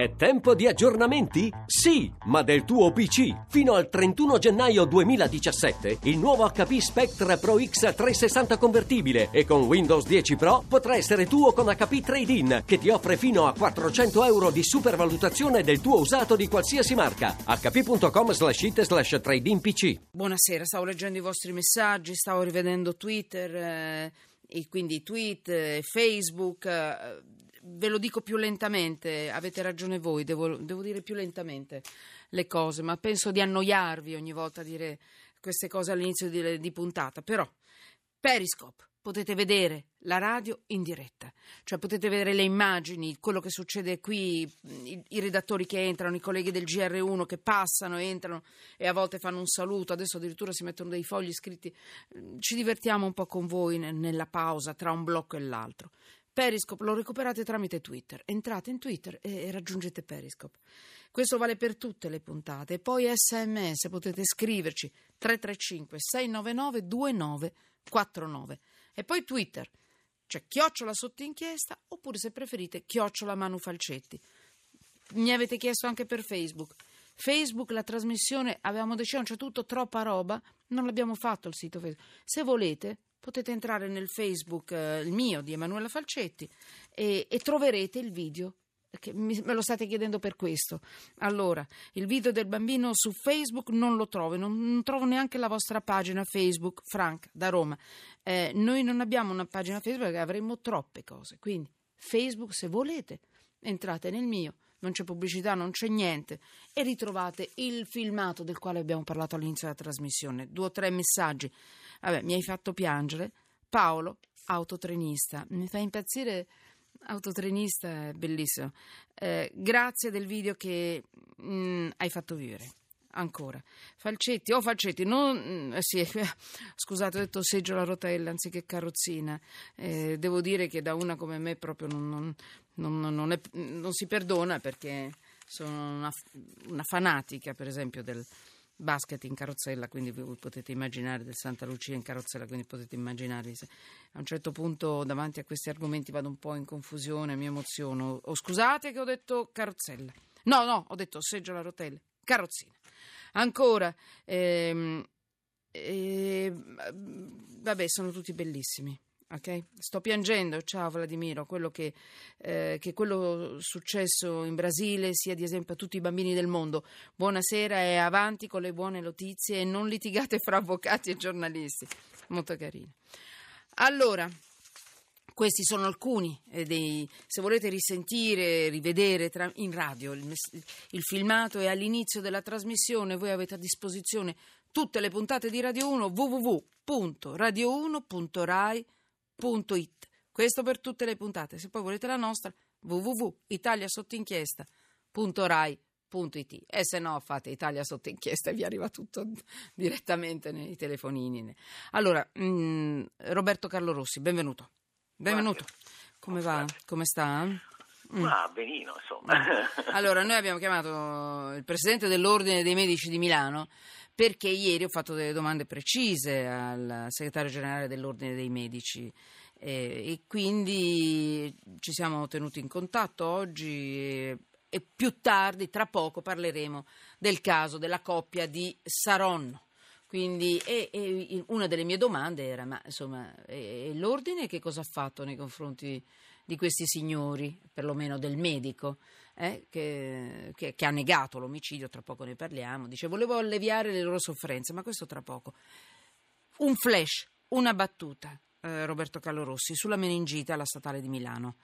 È tempo di aggiornamenti? Sì, ma del tuo PC. Fino al 31 gennaio 2017 il nuovo HP Spectre Pro X 360 convertibile e con Windows 10 Pro potrà essere tuo con HP Trade-in che ti offre fino a 400 euro di supervalutazione del tuo usato di qualsiasi marca. hp.com slash it slash trade-in PC. Buonasera, stavo leggendo i vostri messaggi, stavo rivedendo Twitter, eh, e quindi tweet, eh, Facebook. eh, ve lo dico più lentamente, avete ragione voi, devo, devo dire più lentamente le cose, ma penso di annoiarvi ogni volta a dire queste cose all'inizio di, di puntata. Però, Periscope. Potete vedere la radio in diretta, cioè potete vedere le immagini, quello che succede qui, i, i, redattori che entrano, i colleghi del GR1 che passano, entrano e a volte fanno un saluto, adesso addirittura si mettono dei fogli scritti. Ci divertiamo un po' con voi nella pausa tra un blocco e l'altro. Periscope lo recuperate tramite Twitter. Entrate in Twitter e raggiungete Periscope. Questo vale per tutte le puntate. Poi sms, potete scriverci 335 699 2949. E poi Twitter, cioè chiocciola sotto inchiesta, oppure se preferite chiocciola Manu Falcetti. Mi avete chiesto anche per Facebook. Facebook, la trasmissione, avevamo deciso, c'è tutto, troppa roba, non l'abbiamo fatto il sito Facebook. Se volete, potete entrare nel Facebook, eh, il mio, di Emanuela Falcetti, e, e troverete il video mi, me lo state chiedendo per questo. Allora, il video del bambino su Facebook non lo trovo, non, non trovo neanche la vostra pagina Facebook, Frank, da Roma. Eh, noi non abbiamo una pagina Facebook perché avremmo troppe cose, quindi Facebook, se volete, entrate nel mio, non c'è pubblicità, non c'è niente, e ritrovate il filmato del quale abbiamo parlato all'inizio della trasmissione. Due o tre messaggi. Vabbè, mi hai fatto piangere. Paolo, autotrenista, mi fa impazzire autotrenista è bellissimo. Eh, grazie del video che mh, mm, hai fatto vivere. Ancora. Falcetti, oh Falcetti, non, mm, eh sì, scusate, ho detto seggio la rotella anziché carrozzina. Eh, devo dire che da una come me proprio non, non, non, è, si perdona perché sono una, una fanatica, per esempio, del, basket in carrozzella, quindi voi potete immaginare del Santa Lucia in carrozzella, quindi potete immaginare se a un certo punto davanti a questi argomenti vado un po' in confusione, mi emoziono. Oh, scusate che ho detto carrozzella. No, no, ho detto seggio a rotelle, carrozzina. Ancora, ehm, ehm, vabbè, sono tutti bellissimi. Okay? Sto piangendo, ciao Vladimiro, quello che, eh, che, quello successo in Brasile sia di esempio a tutti i bambini del mondo. Buonasera e avanti con le buone notizie e non litigate fra avvocati e giornalisti. Molto carino. Allora, questi sono alcuni dei. Se volete risentire, rivedere tra, in radio il, il filmato e all'inizio della trasmissione voi avete a disposizione tutte le puntate di Radio 1 www.radio1.rai.com www.italiasottoinchiesta.it. Questo per tutte le puntate. Se poi volete la nostra, www.italiasottoinchiesta.rai.it. E se no fate Italia sotto inchiesta e vi arriva tutto direttamente nei telefonini. Allora, mh, mm, Roberto Carlo Rossi, benvenuto. Benvenuto. Come va? Come sta? Mm. Ah, benino, insomma. Allora, noi abbiamo chiamato il presidente dell'Ordine dei Medici di Milano perché ieri ho fatto delle domande precise al segretario generale dell'Ordine dei Medici eh, e quindi ci siamo tenuti in contatto oggi e, e più tardi, tra poco, parleremo del caso della coppia di Saronno. Quindi, e, e una delle mie domande era: ma insomma, e, l'ordine che cosa ha fatto nei confronti di questi signori, perlomeno del medico, eh, che, che, che, ha negato l'omicidio, tra poco ne parliamo, dice volevo alleviare le loro sofferenze, ma questo tra poco. Un flash, una battuta, eh, Roberto Calorossi, sulla meningite alla statale di Milano.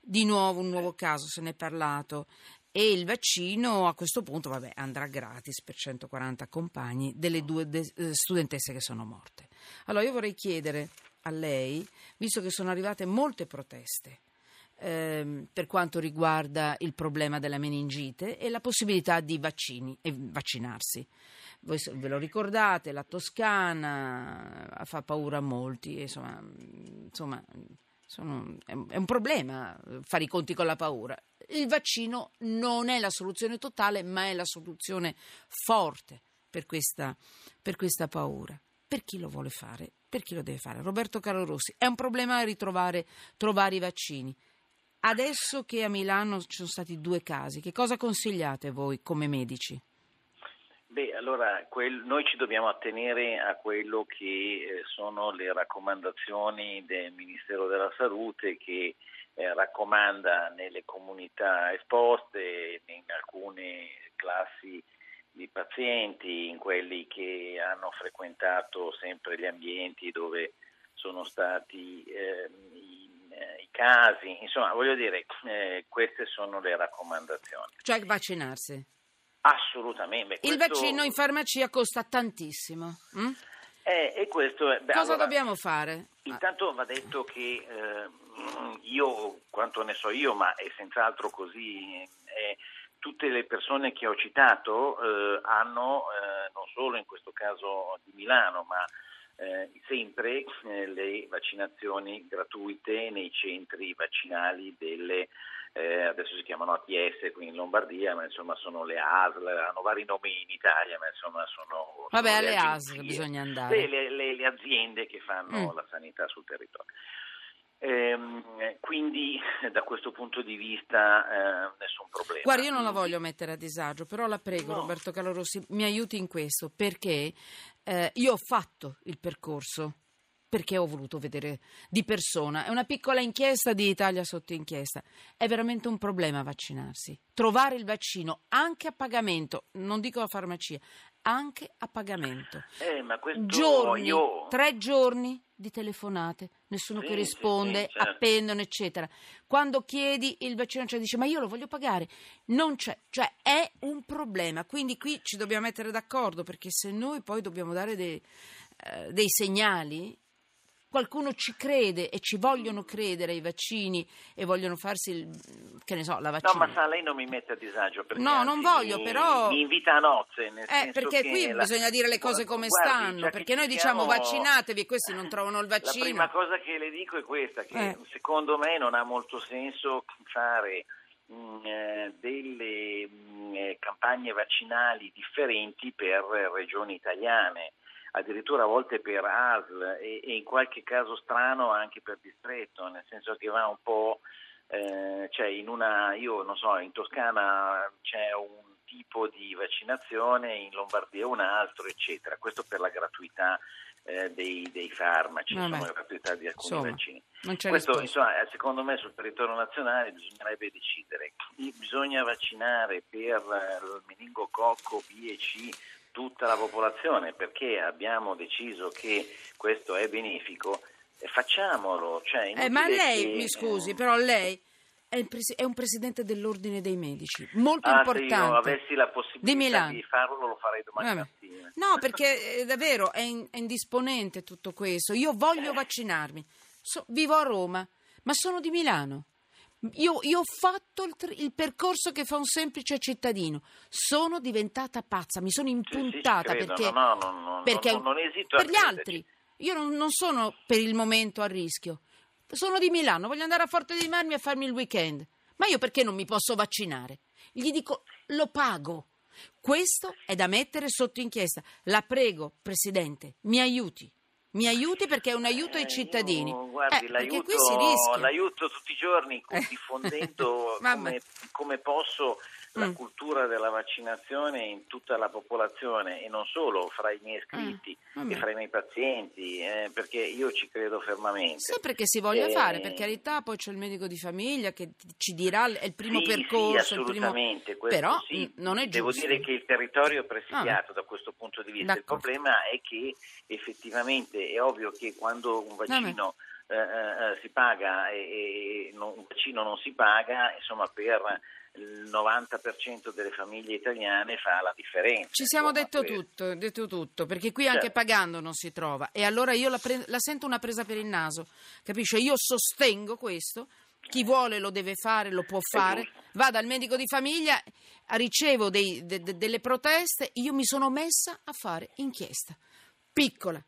Di nuovo un nuovo caso, se ne è parlato, e il vaccino a questo punto vabbè, andrà gratis per 140 compagni delle due de- eh, studentesse che sono morte. Allora io vorrei chiedere a lei, visto che sono arrivate molte proteste, ehm, per quanto riguarda il problema della meningite e la possibilità di vaccini e vaccinarsi. Voi ve lo ricordate, la Toscana fa paura a molti, insomma, insomma sono, è un problema fare i conti con la paura. Il vaccino non è la soluzione totale, ma è la soluzione forte per questa, per questa paura. Per chi lo vuole fare? Per chi lo deve fare? Roberto Caro Rossi, è un problema ritrovare trovare i vaccini Adesso che a Milano ci sono stati due casi, che cosa consigliate voi come medici? Beh, allora quel, noi ci dobbiamo attenere a quello che eh, sono le raccomandazioni del Ministero della Salute che eh, raccomanda nelle comunità esposte, in alcune classi di pazienti, in quelli che hanno frequentato sempre gli ambienti dove sono stati eh, i, i, casi, insomma voglio dire eh, queste sono le raccomandazioni. Cioè vaccinarsi? Assolutamente. Questo... Il vaccino in farmacia costa tantissimo. Mm? Eh, e questo è, beh, Cosa allora, dobbiamo fare? Intanto va detto che eh, io, quanto ne so io, ma è senz'altro così, eh, tutte le persone che ho citato eh, hanno, eh, non solo in questo caso di Milano, ma eh, sempre eh, le vaccinazioni gratuite nei centri vaccinali delle eh, adesso si chiamano ATS qui in Lombardia, ma insomma sono le ASL, hanno vari nomi in Italia, ma insomma sono... Vabbè, sono alle ASL bisogna andare. Le, le, le aziende che fanno mm. la sanità sul territorio. Ehm, quindi da questo punto di vista eh, nessun problema. Guarda, io non la voglio mettere a disagio, però la prego no. Roberto Calorossi, mi aiuti in questo, perché eh, io ho fatto il percorso perché ho voluto vedere di persona. È una piccola inchiesta di Italia sotto inchiesta. È veramente un problema vaccinarsi. Trovare il vaccino anche a pagamento, non dico a farmacia, anche a pagamento. Eh, giorni, io... tre giorni di telefonate, nessuno sì, che risponde, sì, sì, certo. appendono, eccetera. Quando chiedi il vaccino, cioè dice ma io lo voglio pagare, non c'è, cioè è un problema. Quindi qui ci dobbiamo mettere d'accordo perché se noi poi dobbiamo dare dei, eh, dei segnali qualcuno ci crede e ci vogliono credere i vaccini e vogliono farsi il, che ne so, la vaccina. No, ma sa, lei non mi mette a disagio perché No, non voglio, mi, però mi invita a nozze, nel Eh, perché qui la... bisogna dire le cose come Guardi, stanno, perché noi diciamo vaccinatevi e questi non trovano il vaccino. La prima cosa che le dico è questa che eh. secondo me non ha molto senso fare mm, eh, delle mm, eh, campagne vaccinali differenti per regioni italiane addirittura a volte per ASL e, e, in qualche caso strano anche per distretto, nel senso che va un po', eh, cioè in una, io non so, in Toscana c'è un tipo di vaccinazione, in Lombardia un altro, eccetera. Questo per la gratuità eh, dei, dei, farmaci, Vabbè. insomma, la gratuità di alcuni insomma, vaccini. Questo, insomma, eh, secondo me sul territorio nazionale bisognerebbe decidere. Bisogna vaccinare per eh, il meningococco B e C tutta la popolazione perché abbiamo deciso che questo è benefico, facciamolo. Cioè, eh, ma lei, che... mi scusi, però lei è, pres- è, un presidente dell'ordine dei medici, molto ah, importante. Se io avessi la possibilità di, di farlo, lo farei domani mattina. No, perché eh, davvero è, in- è, indisponente tutto questo. Io voglio eh. vaccinarmi, so- vivo a Roma, ma sono di Milano. Io, io, ho fatto il, il, percorso che fa un semplice cittadino. Sono diventata pazza, mi sono impuntata sì, sì, perché, no, no, no, perché non, non esito per gli altri. Io non, non, sono per il momento a rischio. Sono di Milano, voglio andare a Forte dei Marmi a farmi il weekend. Ma io perché non mi posso vaccinare? Gli dico, lo pago. Questo è da mettere sotto inchiesta. La prego, Presidente, mi aiuti. Mi aiuti perché è un aiuto ai cittadini. Eh, guardi, eh, l'aiuto, l'aiuto, tutti i giorni eh. diffondendo come, come, posso la mm. cultura della vaccinazione in tutta la popolazione e non solo fra i miei iscritti mm. e fra i miei pazienti, eh, perché io ci credo fermamente. Sempre che si voglia eh, fare, per carità, poi c'è il medico di famiglia che ci dirà è il primo sì, percorso. Sì, assolutamente, primo... però sì. non è giusto. Devo dire che il territorio è presidiato ah. da questo punto di vista. D'accordo. Il problema è che effettivamente è ovvio che quando un vaccino... Eh, eh, eh, si paga e, e non, un vaccino non si paga, insomma per il 90% delle famiglie italiane fa la differenza. Ci siamo detto tutto, detto tutto, perché qui anche certo. pagando non si trova e allora io la, pre- la sento una presa per il naso, capisce? Io sostengo questo, chi vuole lo deve fare, lo può fare, va dal medico di famiglia, ricevo dei, de, de, delle proteste, io mi sono messa a fare inchiesta, piccola,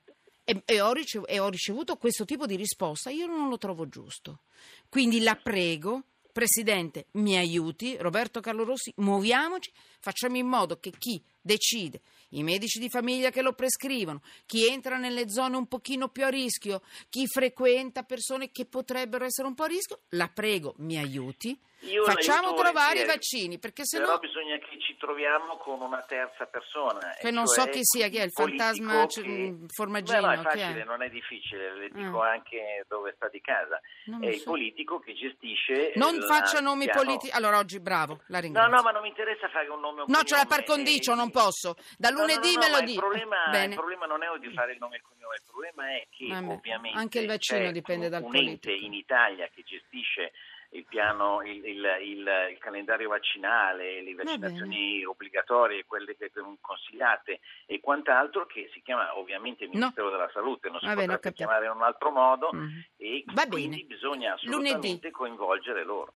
e, e, ho ricevuto, e ho ricevuto questo tipo di risposta, io non lo trovo giusto. Quindi la prego Presidente, mi aiuti, Roberto Carlo Rossi, muoviamoci, facciamo in modo che chi decide i medici di famiglia che lo prescrivono, chi entra nelle zone un pochino più a rischio, chi frequenta persone che potrebbero essere un po' a rischio, la prego, mi aiuti. Io Facciamo trovare i vaccini, perché se Però no... bisogna che ci troviamo con una terza persona. Che non cioè so chi sia, chi è il fantasma che- mm, formaggino, Beh, no, è facile, è? non è difficile, le dico Ah. anche dove sta di casa. Non È il so. politico che gestisce... Non la- faccia nomi politici. Allora, oggi bravo, la No, ringrazio. no, ma non mi interessa fare un nome o un No, c'è la cognome, par condicio, eh, non posso. Da No, no, lunedì no, me no, lo il dico. Bene. il problema non è di fare il nome e il cognome, il problema è che Vabbè, ovviamente anche il vaccino dipende dal un ente politico. in Italia che gestisce il piano, il, il- il- il calendario vaccinale, le vaccinazioni obbligatorie, quelle che consigliate e quant'altro, che si chiama ovviamente Ministero della Salute, non si Va bene, capito. chiamare in un altro modo Mhm. e Va quindi bene. bisogna Lunedì. assolutamente coinvolgere loro.